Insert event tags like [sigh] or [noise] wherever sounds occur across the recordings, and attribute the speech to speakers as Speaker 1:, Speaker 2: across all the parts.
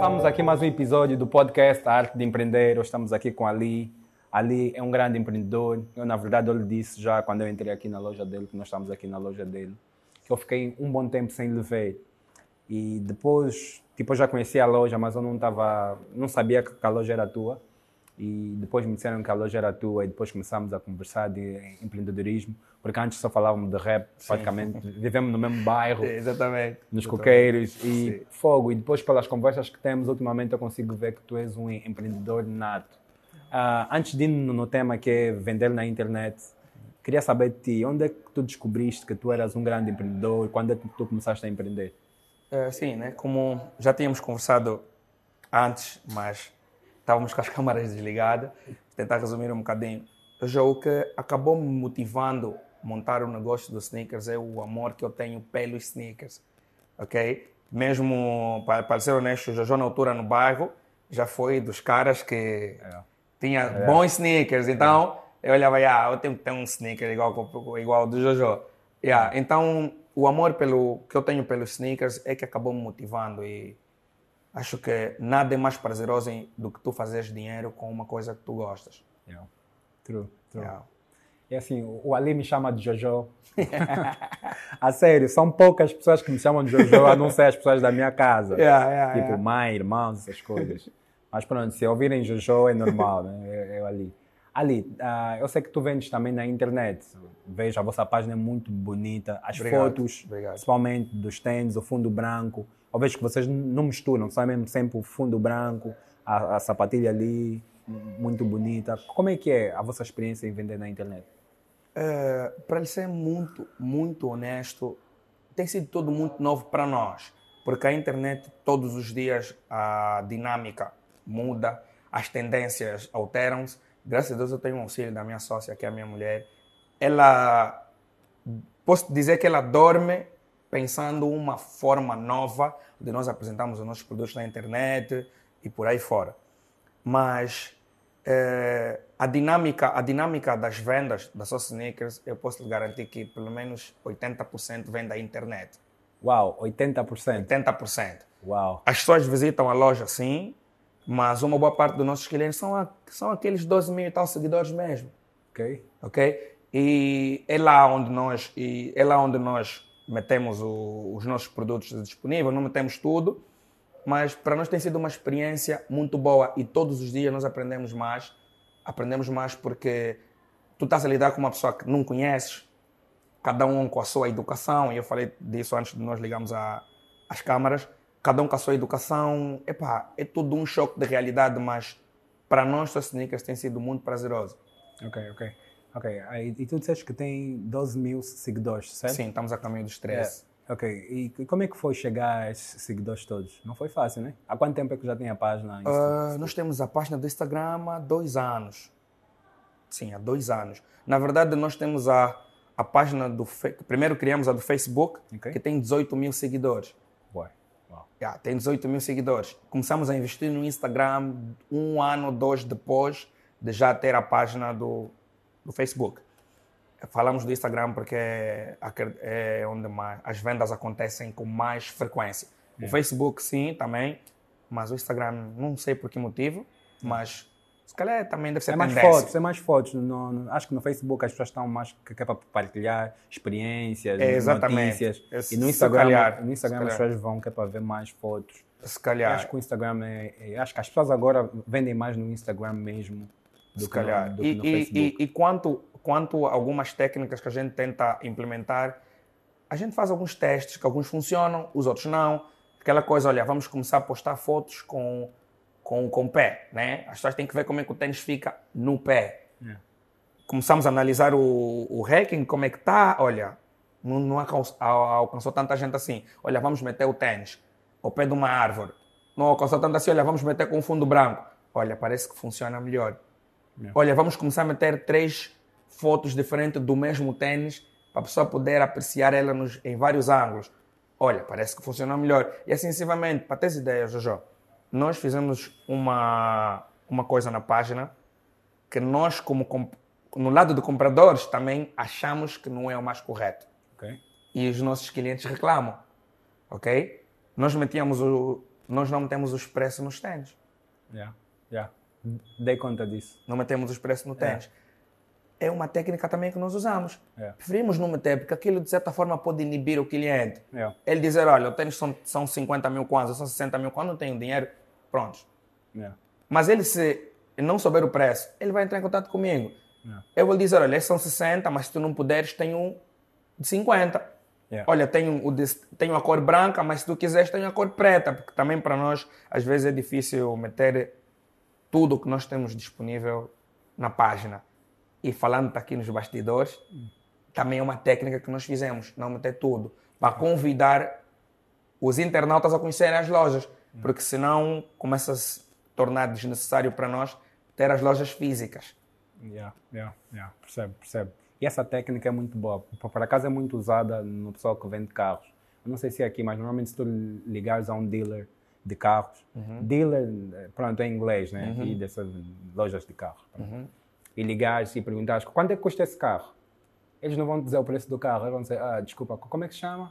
Speaker 1: Começamos aqui mais um episódio do podcast A Arte de Empreender. Hoje estamos aqui com Ali. Ali é um grande empreendedor. Eu, na verdade, eu lhe disse já quando eu entrei aqui na loja dele, que nós estamos aqui na loja dele, que eu fiquei um bom tempo sem lhe ver. E depois, tipo, eu já conhecia a loja, mas eu não estava, não sabia que a loja era tua. E depois me disseram que a loja era tua e depois começámos a conversar de empreendedorismo, porque antes só falávamos de rap, praticamente. Vivemos no mesmo bairro. [laughs]
Speaker 2: Exatamente.
Speaker 1: Nos
Speaker 2: Exatamente.
Speaker 1: coqueiros e
Speaker 2: Sim.
Speaker 1: fogo. E depois, pelas conversas que temos, ultimamente eu consigo ver que tu és um empreendedor nato. Ah, antes de ir no, tema que é vender na internet, queria saber de ti, onde é que tu descobriste que tu eras um grande empreendedor? Quando é que tu começaste a empreender?
Speaker 2: Eh, sim, né? como já tínhamos conversado antes, mas estávamos com as [laughs] câmaras desligadas, vou tentar resumir um bocadinho. Já o que acabou me motivando a montar o negócio dos sneakers é o amor que eu tenho pelos sneakers, ok? Mesmo, para, ser honesto, o Jojo na altura no bairro já foi dos caras que tinha bons sneakers, então eu olhava, ah, eu tenho que ter um sneaker igual, igual do Jojo. Yeah, Então, o amor pelo, que eu tenho pelos sneakers é que acabou me motivando e acho que nada é mais prazeroso do que tu fazeres dinheiro com uma coisa que tu gostas.
Speaker 1: Yeah. True, true.
Speaker 2: Yeah.
Speaker 1: E assim, o o Ali me chama de Jojo. [laughs] a sério, são poucas pessoas que me chamam de Jojo, a não ser as pessoas da minha casa. [laughs]
Speaker 2: Yeah, yeah,
Speaker 1: tipo,
Speaker 2: yeah.
Speaker 1: mãe, irmãos, essas coisas. Mas pronto, se ouvirem Jojo é normal, né? Eu, eu ali. Ali, ah, eu sei que tu vendes também na internet. Vejo, a vossa página é muito bonita. As
Speaker 2: Obrigado,
Speaker 1: fotos,
Speaker 2: obrigado.
Speaker 1: principalmente dos tênis, o fundo branco. Eu vejo que vocês não misturam, é mesmo sempre o fundo branco, a, a sapatilha ali, muito bonita. Como é que é a vossa experiência em vender na internet?
Speaker 2: Eh, para lhe ser muito, muito honesto, tem sido tudo muito novo para nós, porque a internet todos os dias a dinâmica muda, as tendências alteram-se. Graças a Deus eu tenho um auxílio da minha sócia, que é a minha mulher. Ela, posso dizer que ela dorme pensando uma forma nova de nós apresentarmos os nossos produtos na internet e por aí fora. Mas eh, a dinâmica a dinâmica das vendas da Sauce Sneakers, eu posso lhe garantir que pelo menos 80% vem da internet.
Speaker 1: Uau, 80%.
Speaker 2: 80%.
Speaker 1: Uau.
Speaker 2: As pessoas visitam a loja sim, mas uma boa parte dos nossos clientes são, a- são aqueles 12 mil e tal seguidores mesmo
Speaker 1: Ok?
Speaker 2: ok? E é lá onde nós, e é lá onde nós metemos o- os nossos produtos disponíveis, não metemos tudo, mas para nós tem sido uma experiência muito boa e todos os dias nós aprendemos mais, aprendemos mais porque tu estás a lidar com uma pessoa que não conheces, cada um com a sua educação, e eu falei disso antes de nós ligarmos a, as câmaras, cada um com a sua educação, epá, é tudo um choque de realidade, mas para nós, os sneakers, tem sido muito prazeroso.
Speaker 1: Ok, ok. Ok, aí, e tu disseste que tem 12 mil seguidores, certo?
Speaker 2: Sim, estamos a caminho dos 13.
Speaker 1: É. Ok, e como é que foi chegar a esses seguidores todos? Não foi fácil, né? Há quanto tempo é que já tem a página?
Speaker 2: Ah, nós temos a página do Instagram há dois anos. Sim, há dois anos. Na verdade, nós temos a, a página do... Primeiro criamos a do Facebook,
Speaker 1: Ok.
Speaker 2: que tem 18 mil seguidores.
Speaker 1: Uau.
Speaker 2: Yeah, tem 18 mil seguidores. Começamos a investir no Instagram um ano, dois depois de já ter a página do, do Facebook. Falamos do Instagram porque é, é onde mais, as vendas acontecem com mais frequência. O Facebook, sim, também, mas o Instagram, não sei por que motivo, mas se calhar também deve ser
Speaker 1: É mais
Speaker 2: tendência.
Speaker 1: fotos, é mais fotos. No- no- acho que no Facebook as pessoas estão mais que, que é para partilhar experiências,
Speaker 2: É, exatamente.
Speaker 1: notícias.
Speaker 2: É,
Speaker 1: E no Instagram,
Speaker 2: calhar,
Speaker 1: no Instagram as pessoas vão que é para ver mais fotos.
Speaker 2: Se
Speaker 1: Eu
Speaker 2: calhar.
Speaker 1: acho que o Instagram é, é- Acho que as pessoas agora vendem mais no Instagram mesmo do
Speaker 2: Se
Speaker 1: que no,
Speaker 2: calhar.
Speaker 1: do
Speaker 2: E,
Speaker 1: que no
Speaker 2: e-
Speaker 1: Facebook.
Speaker 2: e- e quanto, quanto a algumas técnicas que a gente tenta implementar, a gente faz alguns testes que alguns funcionam, os outros não. Aquela coisa, olha, vamos começar a postar fotos com, com, com o pé, né? As pessoas têm que ver como é que o tênis fica no pé.
Speaker 1: É.
Speaker 2: Começamos a analisar o, o ranking, como é que está, olha, não, não alcançou, alcançou tanta gente assim. Olha, vamos meter o tênis ao pé de uma árvore. Não alcançou tanto assim, olha, vamos meter com um fundo branco. Olha, parece que funciona melhor. Olha, vamos começar a meter três fotos diferentes do mesmo tênis para a pessoa poder apreciar ela nos, em vários ângulos. Olha, parece que funciona melhor. E assim para ter ideia, Jojo, nós fizemos uma, uma coisa na página que nós, como no lado de compradores, também achamos que não é o mais correto.
Speaker 1: Ok?
Speaker 2: E os nossos clientes reclamam. Ok? Nós metíamos o, nós não metemos os preços nos tênis.
Speaker 1: Yeah, yeah. Dei conta disso.
Speaker 2: Não metemos os preços no tênis. É. uma técnica também que nós usamos.
Speaker 1: É.
Speaker 2: Preferimos não meter, porque aquilo de certa forma pode inibir o cliente.
Speaker 1: Yeah.
Speaker 2: Ele dizer, olha, o tênis são, são 50 mil kwanzas, são 60 mil kwanzas, não tenho dinheiro, pronto.
Speaker 1: Yeah.
Speaker 2: Mas ele se não souber o preço, ele vai entrar em contato comigo.
Speaker 1: Yeah.
Speaker 2: Eu vou lhe dizer, olha, esses são 60, mas se tu não puderes, tem um de 50.
Speaker 1: Yeah.
Speaker 2: Olha, tenho, o tenho a cor branca, mas se tu quiseres, tenho a cor preta, porque também para nós, às vezes, é difícil meter tudo o que nós temos disponível na página. E falando aqui nos bastidores, também é uma técnica que nós fizemos, não meter tudo, para convidar os internautas a conhecerem as lojas, porque senão começa a se tornar desnecessário para nós ter as lojas físicas.
Speaker 1: Yeah, yeah, yeah. Percebe, percebe. E essa técnica é muito boa. Por acaso é muito usada no pessoal que vende carros. Eu não sei se é aqui, mas normalmente se tu ligares a um dealer de carros, dealer, eh, pronto, é em inglês, né? E dessas lojas de carros. pronto. E ligares e perguntares quanto é que custa esse carro? Eles não vão dizer o preço do carro, eles vão dizer, ah, desculpa, como é que se chama?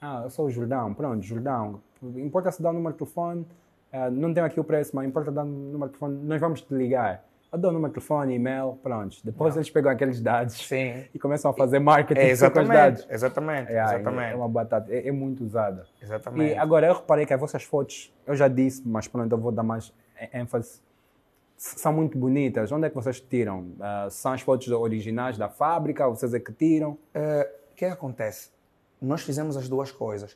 Speaker 1: Ah, eu sou o Jordão, pronto, Jordão. Importa se dar o número de telefone, ah, não tenho aqui o preço, mas importa dar o número de telefone, nós vamos te ligar. Eu dou o número de telefone, e-mail, pronto. Depois eles pegam aqueles dados
Speaker 2: Sim.
Speaker 1: e começam a fazer marketing
Speaker 2: É,
Speaker 1: com os dados.
Speaker 2: Exatamente.
Speaker 1: É,
Speaker 2: exatamente.
Speaker 1: é uma batata, é, é muito usada.
Speaker 2: Exatamente.
Speaker 1: E agora eu reparei que as vossas fotos, eu já disse, mas pronto, eu vou dar mais é- ênfase, são muito bonitas. Onde é que vocês tiram? Ah, são as fotos originais da fábrica? Vocês é que tiram?
Speaker 2: Eh, O que acontece? Nós fizemos as duas coisas.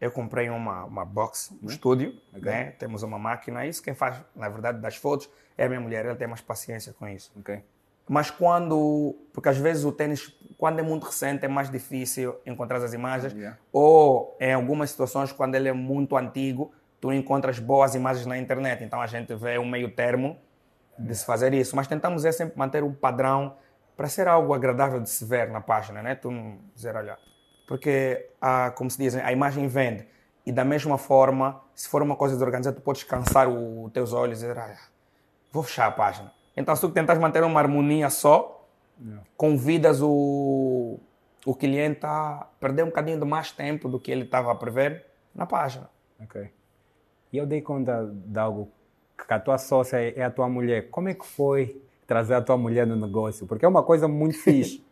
Speaker 2: Eu comprei uma, uma box no estúdio, né? temos uma máquina. Isso quem faz, na verdade, das fotos é a minha mulher. Ela tem mais paciência com isso.
Speaker 1: Ok.
Speaker 2: Mas quando. Porque às vezes o tênis, quando é muito recente, é mais difícil encontrar as imagens.
Speaker 1: Yeah.
Speaker 2: Ou em algumas situações, quando ele é muito antigo, tu encontras boas imagens na internet. Então a gente vê um meio termo de se fazer isso. Mas tentamos é sempre manter um padrão para ser algo agradável de se ver na página, né? Tu não dizer, olha. Porque, a, como se diz, a imagem vende. E da mesma forma, se for uma coisa desorganizada, tu podes cansar o- os teus olhos e dizer, olha, vou fechar a página. Então, se tu tentas manter uma harmonia só, convidas o, o cliente a perder um bocadinho de mais tempo do que ele estava a prever na página.
Speaker 1: Ok. E eu dei conta de algo que a tua sócia é a tua mulher. Como é que foi trazer a tua mulher no negócio? Porque é uma coisa muito [laughs] fixe.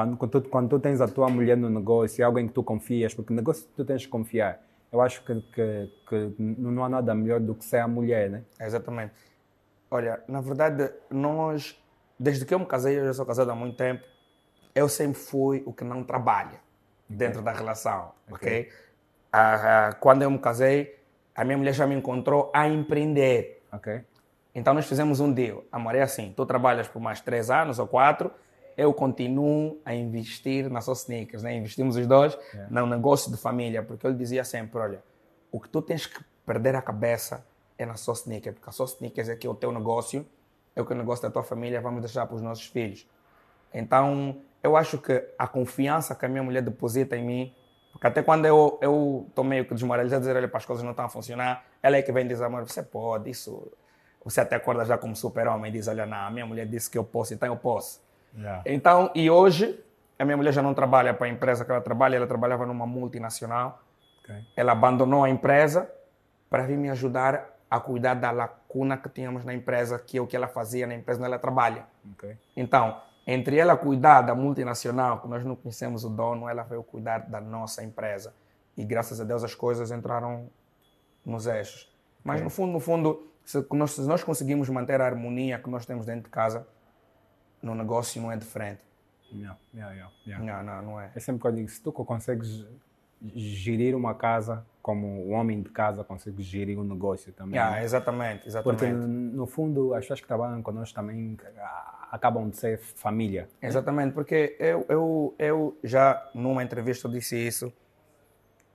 Speaker 1: Quando, quando, tu, quando tu tens a tua mulher no negócio, é alguém que tu confias, porque negócio tu tens que confiar. Eu acho que, que, que não há nada melhor do que ser a mulher, né?
Speaker 2: Exatamente. Olha, na verdade, nós, desde que eu me casei, eu já sou casado há muito tempo, eu sempre fui o que não trabalha dentro da relação, ok? Ah, ah, quando eu me casei, a minha mulher já me encontrou a empreender.
Speaker 1: Ok?
Speaker 2: Então nós fizemos um deal. Amor, é assim, tu trabalhas por mais três anos ou quatro, eu continuo a investir na sua sneakers, né? Investimos os dois no negócio de família, porque eu lhe dizia sempre, olha, o que tu tens que perder a cabeça é na sua sneaker, porque a sua sneakers é que é o teu negócio, é o que é o negócio da tua família, vamos deixar para os nossos filhos. Então, eu acho que a confiança que a minha mulher deposita em mim, porque até quando eu eu estou meio que desmoralizado, dizer, olha, para as coisas não estão a funcionar, ela é que vem dizer, amor, você pode, isso... Você até acorda já como super-homem e diz, olha, não, a minha mulher disse que eu posso, então eu posso.
Speaker 1: Yeah.
Speaker 2: Então, e hoje, a minha mulher já não trabalha para a empresa que ela trabalha, ela trabalhava numa multinacional.
Speaker 1: Ok.
Speaker 2: Ela abandonou a empresa para vir me ajudar a cuidar da lacuna que tínhamos na empresa, que é o que ela fazia na empresa onde ela trabalha.
Speaker 1: Ok.
Speaker 2: Então, entre ela cuidar da multinacional, que nós não conhecemos o dono, ela veio cuidar da nossa empresa. E graças a Deus as coisas entraram nos eixos. Mas no fundo, no fundo, se nós, se nós conseguimos manter a harmonia que nós temos dentro de casa, no negócio não é diferente.
Speaker 1: Yeah.
Speaker 2: Não, não, não é.
Speaker 1: É sempre que eu digo, se tu consegues gerir uma casa como um homem de casa consegue gerir um negócio também.
Speaker 2: Yeah,
Speaker 1: né?
Speaker 2: exatamente,
Speaker 1: Porque,
Speaker 2: exatamente.
Speaker 1: no fundo, as pessoas que trabalham conosco também ah, acabam de ser família.
Speaker 2: Exatamente, porque eu, eu, eu já numa entrevista disse isso.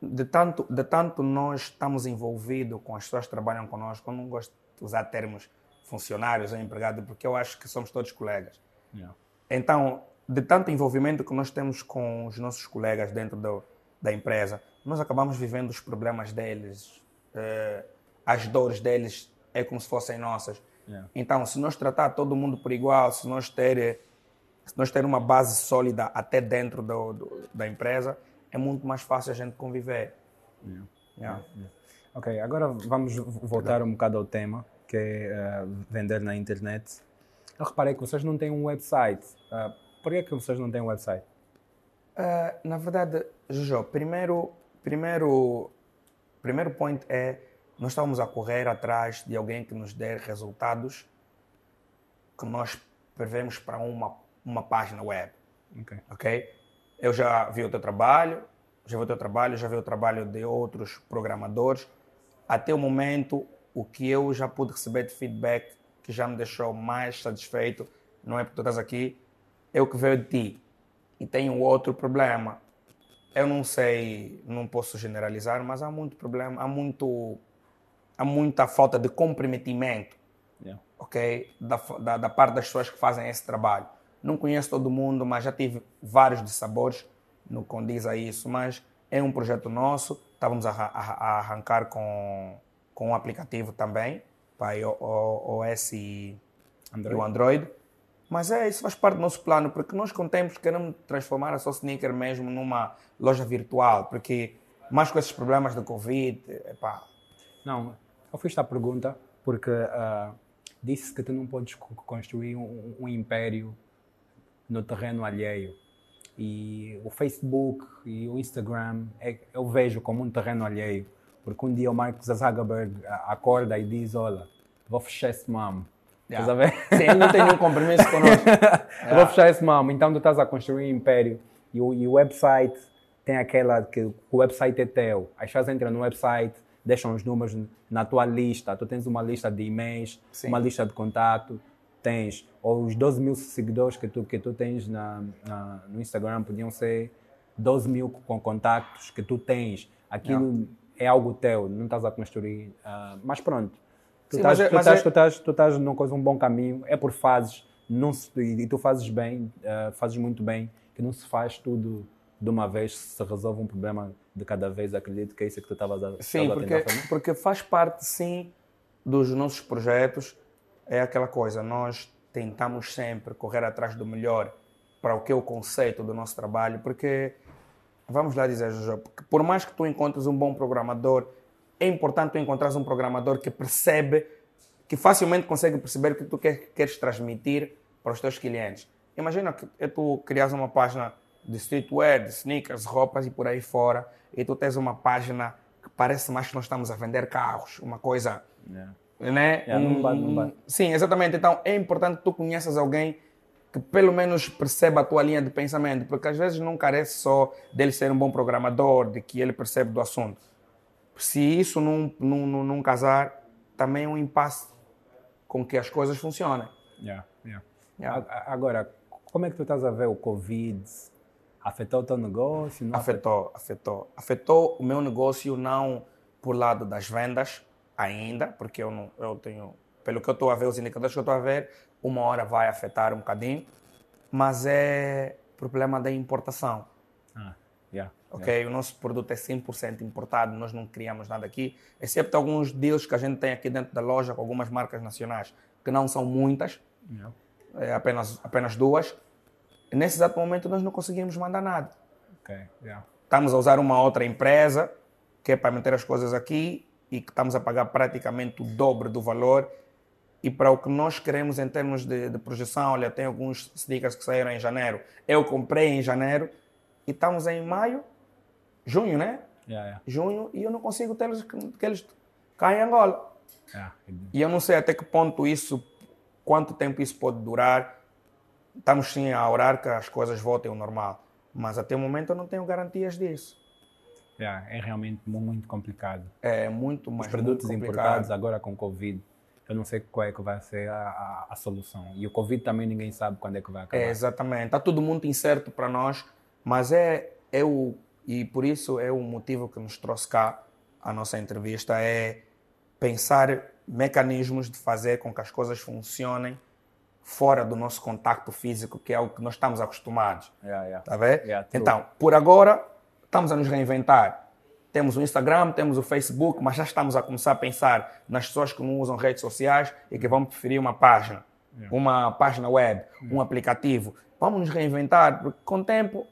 Speaker 2: De tanto, de tanto nós estamos envolvidos com as pessoas que trabalham conosco, eu não gosto de usar termos funcionários ou empregados, porque eu acho que somos todos colegas.
Speaker 1: Yeah.
Speaker 2: Então, de tanto envolvimento que nós temos com os nossos colegas dentro do, da empresa, nós acabamos vivendo os problemas deles, eh, as dores deles é como se fossem nossas.
Speaker 1: Yeah.
Speaker 2: Então, se nós tratar todo mundo por igual, se nós ter, eh, se nós ter uma base sólida até dentro do, do- da empresa, é muito mais fácil a gente conviver.
Speaker 1: Yeah.
Speaker 2: Yeah.
Speaker 1: Ok, agora vamos voltar um bocado ao tema, que é uh, vender na internet. Eu reparei que vocês não têm um website. Uh, por que, é que vocês não têm um website?
Speaker 2: Uh, na verdade, Jojo, primeiro, primeiro, primeiro point é nós estamos a correr atrás de alguém que nos dê resultados que nós prevemos para uma, uma página web.
Speaker 1: Ok.
Speaker 2: Ok? Eu já vi o teu trabalho, já vi o teu trabalho, já vi o trabalho de outros programadores. Até o momento, o que eu já pude receber de feedback que já me deixou mais satisfeito, não é porque tu estás aqui, é o que veio de ti. E tem um outro problema. Eu não sei, não posso generalizar, mas há muito problema, há muito há muita falta de comprometimento,
Speaker 1: Yeah.
Speaker 2: ok, da, da, da parte das pessoas que fazem esse trabalho. Não conheço todo mundo, mas já tive vários de sabores no condiz a isso, mas é um projeto nosso, estávamos a, a, a arrancar com, com um aplicativo também, para o OS e, e o Android. Mas é, isso faz parte do nosso plano, porque nós com o tempo queremos transformar a Só Sneaker mesmo numa loja virtual, porque mais com esses problemas da Covid, epá,
Speaker 1: Não, eu fiz esta pergunta porque ah, disse que tu não podes co- construir um, um império no terreno alheio. E o Facebook e o Instagram é- eu vejo como um terreno alheio. Porque um dia o Mark Zuckerberg ah, acorda e diz: Olha, vou fechar esse mamo. Estás a ver?
Speaker 2: Sim, ele não tem nenhum compromisso connosco.
Speaker 1: Eu [laughs] vou fechar esse mamo. Então tu estás a construir um império e o, e o website tem aquela que o website é teu. As pessoas entram no website, deixam os números na tua lista. Tu tens uma lista de e-mails,
Speaker 2: Sim.
Speaker 1: uma lista de contato, tens ou os 12 mil seguidores que tu, que tu tens na, na- no Instagram podiam ser 12 mil com contactos que tu tens. Aquilo é algo teu, não estás a construir. ah, mas pronto. Tu
Speaker 2: Sim,
Speaker 1: estás,
Speaker 2: mas é-
Speaker 1: tu, estás,
Speaker 2: é-
Speaker 1: tu, estás, tu estás num coisa, um bom caminho, é por fases, não se, e, tu fazes bem, ah, fazes muito bem, que não se faz tudo de uma vez, se resolve um problema de cada vez, acredito que é isso que tu estavas a,
Speaker 2: Sim,
Speaker 1: a
Speaker 2: porque,
Speaker 1: fazer.
Speaker 2: porque faz parte, sim, dos nossos projetos. É aquela coisa, nós tentamos sempre correr atrás do melhor para o que é o conceito do nosso trabalho, porque, vamos lá dizer, Jojo, porque por mais que tu encontres um bom programador, é importante tu encontrares um programador que percebe, que facilmente consegue perceber o que tu quer- queres transmitir para os teus clientes. Imagina que é tu crias uma página de streetwear, de sneakers, roupas e por aí fora, e tu tens uma página que parece mais que nós estamos a vender carros, uma coisa,
Speaker 1: Yeah.
Speaker 2: né?
Speaker 1: Yeah, não bate, não bate.
Speaker 2: Sim, exatamente. Então é importante que tu conheças alguém que pelo menos perceba a tua linha de pensamento, porque às vezes não carece só dele ser um bom programador, de que ele percebe do assunto. Se isso não, não, não, não casar, também é um impasse com que as coisas funcionem.
Speaker 1: Yeah, yeah.
Speaker 2: Yeah.
Speaker 1: Agora, como é que tu estás a ver o Covid? Afetou o teu negócio?
Speaker 2: Afetou, afetou. Afetou o meu negócio não por lado das vendas ainda, porque eu não, eu tenho, pelo que eu estou a ver, os indicadores que eu estou a ver, uma hora vai afetar um bocadinho, mas é problema da importação.
Speaker 1: Ah, yeah,
Speaker 2: Ok, o nosso produto é 100% importado, nós não criamos nada aqui, exceto alguns deals que a gente tem aqui dentro da loja com algumas marcas nacionais, que não são muitas,
Speaker 1: yeah.
Speaker 2: é apenas, apenas duas. Nesse exato momento nós não conseguimos mandar nada.
Speaker 1: Ok, yeah.
Speaker 2: Estamos a usar uma outra empresa que é para meter as coisas aqui e que estamos a pagar praticamente o dobro do valor. E para o que nós queremos em termos de, de projeção, olha, tem alguns sneakers que saíram em janeiro. Eu comprei em janeiro e estamos em maio, junho, né?
Speaker 1: Yeah, yeah.
Speaker 2: Junho e eu não consigo tê-los que que eles caem em Angola.
Speaker 1: Yeah.
Speaker 2: E eu não sei até que ponto isso, quanto tempo isso pode durar. Estamos sim a orar que as coisas voltem ao normal. Mas até o momento eu não tenho garantias disso.
Speaker 1: É realmente mu- muito complicado.
Speaker 2: É muito mais
Speaker 1: Os produtos
Speaker 2: muito
Speaker 1: importados agora com Covid, eu não sei qual é que vai ser a, a, a solução. E o Covid também ninguém sabe quando é que vai acabar.
Speaker 2: É, exatamente. Está tudo muito incerto para nós, mas é, é o. E por isso é o motivo que nos trouxe cá a nossa entrevista é pensar mecanismos de fazer com que as coisas funcionem fora do nosso contacto físico, que é o que nós estamos acostumados.
Speaker 1: Yeah, yeah.
Speaker 2: Tá ver?
Speaker 1: Yeah,
Speaker 2: então, por agora, estamos a nos reinventar. Temos o Instagram, temos o Facebook, mas já estamos a começar a pensar nas pessoas que não usam redes sociais e que vão preferir uma página, uma página web, um aplicativo. Vamos nos reinventar, porque com o tempo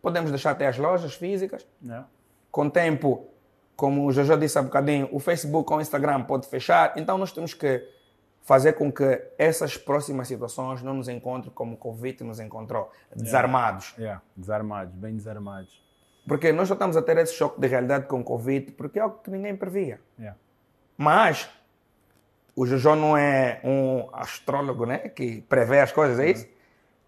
Speaker 2: podemos deixar até as lojas físicas,
Speaker 1: Yeah.
Speaker 2: com o tempo como o Jojo disse há bocadinho, o Facebook ou o Instagram pode fechar, então nós temos que fazer com que essas próximas situações não nos encontrem como o Covid nos encontrou, desarmados.
Speaker 1: Yeah, desarmados, bem desarmados.
Speaker 2: Porque nós já estamos a ter esse choque de realidade com o Covid, porque é algo que ninguém previa.
Speaker 1: Yeah.
Speaker 2: Mas o Jojo não é um astrólogo, né? Que prevê as coisas, é isso?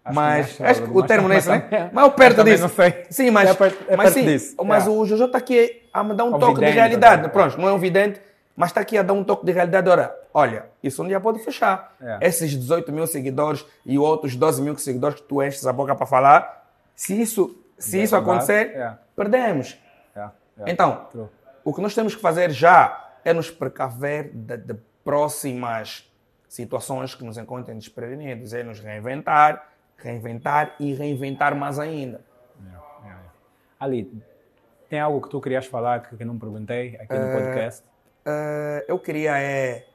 Speaker 1: Acho
Speaker 2: mas
Speaker 1: é
Speaker 2: acho que o termo não é esse, né? Mas eu perto disso.
Speaker 1: não sei.
Speaker 2: Sim, mas,
Speaker 1: É perto- é
Speaker 2: mas sim,
Speaker 1: disso,
Speaker 2: mas
Speaker 1: yeah.
Speaker 2: o Jojo está aqui a me dar um
Speaker 1: O
Speaker 2: toque de
Speaker 1: vidente,
Speaker 2: realidade.
Speaker 1: né?
Speaker 2: Pronto, não é um vidente, mas está aqui a dar um toque de realidade. Ora, olha, isso um dia pode fechar.
Speaker 1: Yeah.
Speaker 2: Esses 18 mil seguidores e outros 12 mil seguidores que tu enches a boca para falar, se isso, se isso acontecer,
Speaker 1: yeah.
Speaker 2: perdemos.
Speaker 1: Yeah, yeah.
Speaker 2: Então,
Speaker 1: True.
Speaker 2: o que nós temos que fazer já é nos precaver de, de próximas situações que nos encontrem desprevenidos, é nos reinventar, reinventar e reinventar mais ainda.
Speaker 1: Ali, tem algo que tu querias falar que, que não perguntei aqui no podcast?
Speaker 2: Eh, eu queria é,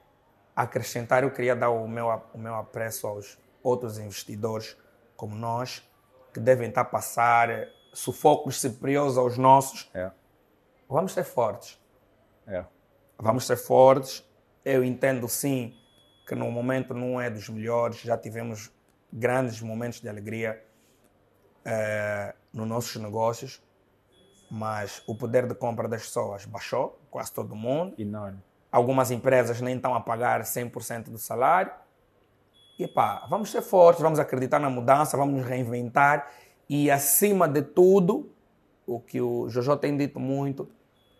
Speaker 2: acrescentar, eu queria dar o meu, o meu apreço aos outros investidores como nós, que devem estar a passar eh, sufocos superiores aos nossos.
Speaker 1: Yeah,
Speaker 2: Vamos ser fortes.
Speaker 1: yeah.
Speaker 2: Vamos ser fortes. Eu entendo sim que no momento não é dos melhores. Já tivemos grandes momentos de alegria eh, nos nossos negócios, mas o poder de compra das pessoas baixou, quase todo mundo.
Speaker 1: Enorme.
Speaker 2: Algumas empresas nem estão a pagar 100% do salário. E pá, vamos ser fortes, vamos acreditar na mudança, vamos nos reinventar e, acima de tudo, o que o Jojo tem dito muito,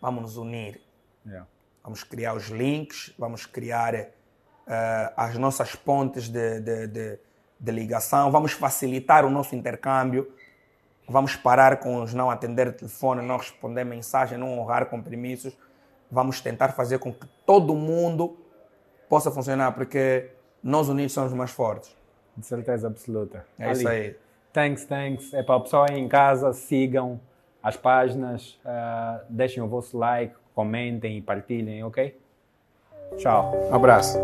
Speaker 2: vamos nos unir.
Speaker 1: Yeah.
Speaker 2: Vamos criar os links, vamos criar eh, as nossas pontes de, de, de, de ligação, vamos facilitar o nosso intercâmbio, vamos parar com os não atender telefone, não responder mensagem, não honrar compromissos. Vamos tentar fazer com que todo mundo possa funcionar, porque nós unidos somos mais fortes.
Speaker 1: De certeza absoluta.
Speaker 2: É isso aí.
Speaker 1: Thanks, thanks. É para o pessoal aí em casa, sigam as páginas, ah, deixem o vosso like, comentem e partilhem, ok? Tchau.
Speaker 2: Um abraço.